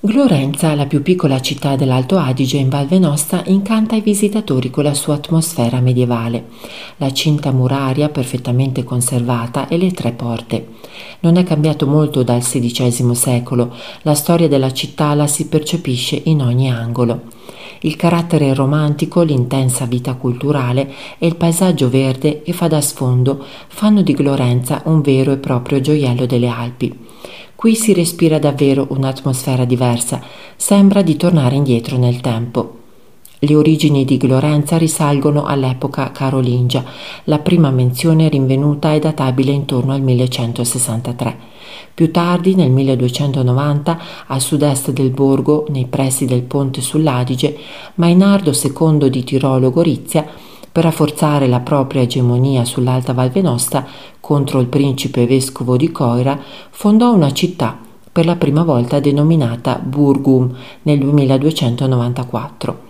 Glorenza, la più piccola città dell'Alto Adige in Val Venosta, incanta i visitatori con la sua atmosfera medievale, la cinta muraria perfettamente conservata e le tre porte. Non è cambiato molto dal XVI secolo, la storia della città la si percepisce in ogni angolo. Il carattere romantico, l'intensa vita culturale e il paesaggio verde che fa da sfondo fanno di Glorenza un vero e proprio gioiello delle Alpi. Qui si respira davvero un'atmosfera diversa, sembra di tornare indietro nel tempo. Le origini di Glorenza risalgono all'epoca carolingia, la prima menzione rinvenuta è databile intorno al 1163. Più tardi, nel 1290, a sud-est del borgo, nei pressi del ponte sull'Adige, Mainardo II di Tirolo-Gorizia per rafforzare la propria egemonia sull'Alta Val Venosta contro il principe vescovo di Coira, fondò una città per la prima volta denominata Burgum nel 1294.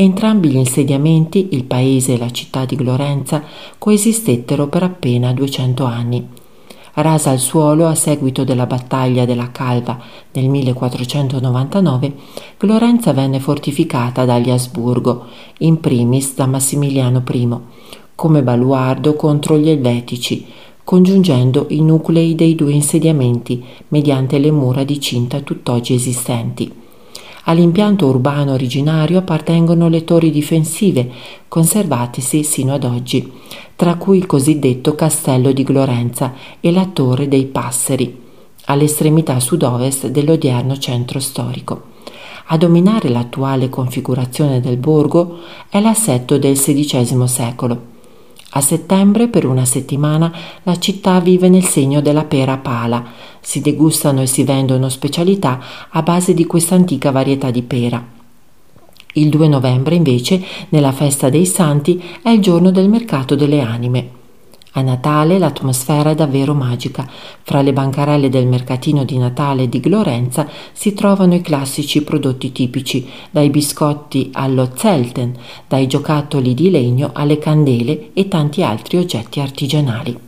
Entrambi gli insediamenti, il paese e la città di Glorenza, coesistettero per appena 200 anni rasa al suolo a seguito della battaglia della Calva nel 1499, Florenza venne fortificata dagli Asburgo, in primis da Massimiliano I, come baluardo contro gli Elvetici, congiungendo i nuclei dei due insediamenti mediante le mura di cinta tutt'oggi esistenti. All'impianto urbano originario appartengono le torri difensive, conservatesi sino ad oggi, tra cui il cosiddetto Castello di Glorenza e la Torre dei Passeri, all'estremità sud-ovest dell'odierno centro storico. A dominare l'attuale configurazione del borgo è l'assetto del XVI secolo. A settembre, per una settimana, la città vive nel segno della pera pala. Si degustano e si vendono specialità a base di questa antica varietà di pera. Il 2 novembre, invece, nella festa dei santi, è il giorno del mercato delle anime. A Natale l'atmosfera è davvero magica. Fra le bancarelle del mercatino di Natale di Glorenza si trovano i classici prodotti tipici, dai biscotti allo zelten, dai giocattoli di legno alle candele e tanti altri oggetti artigianali.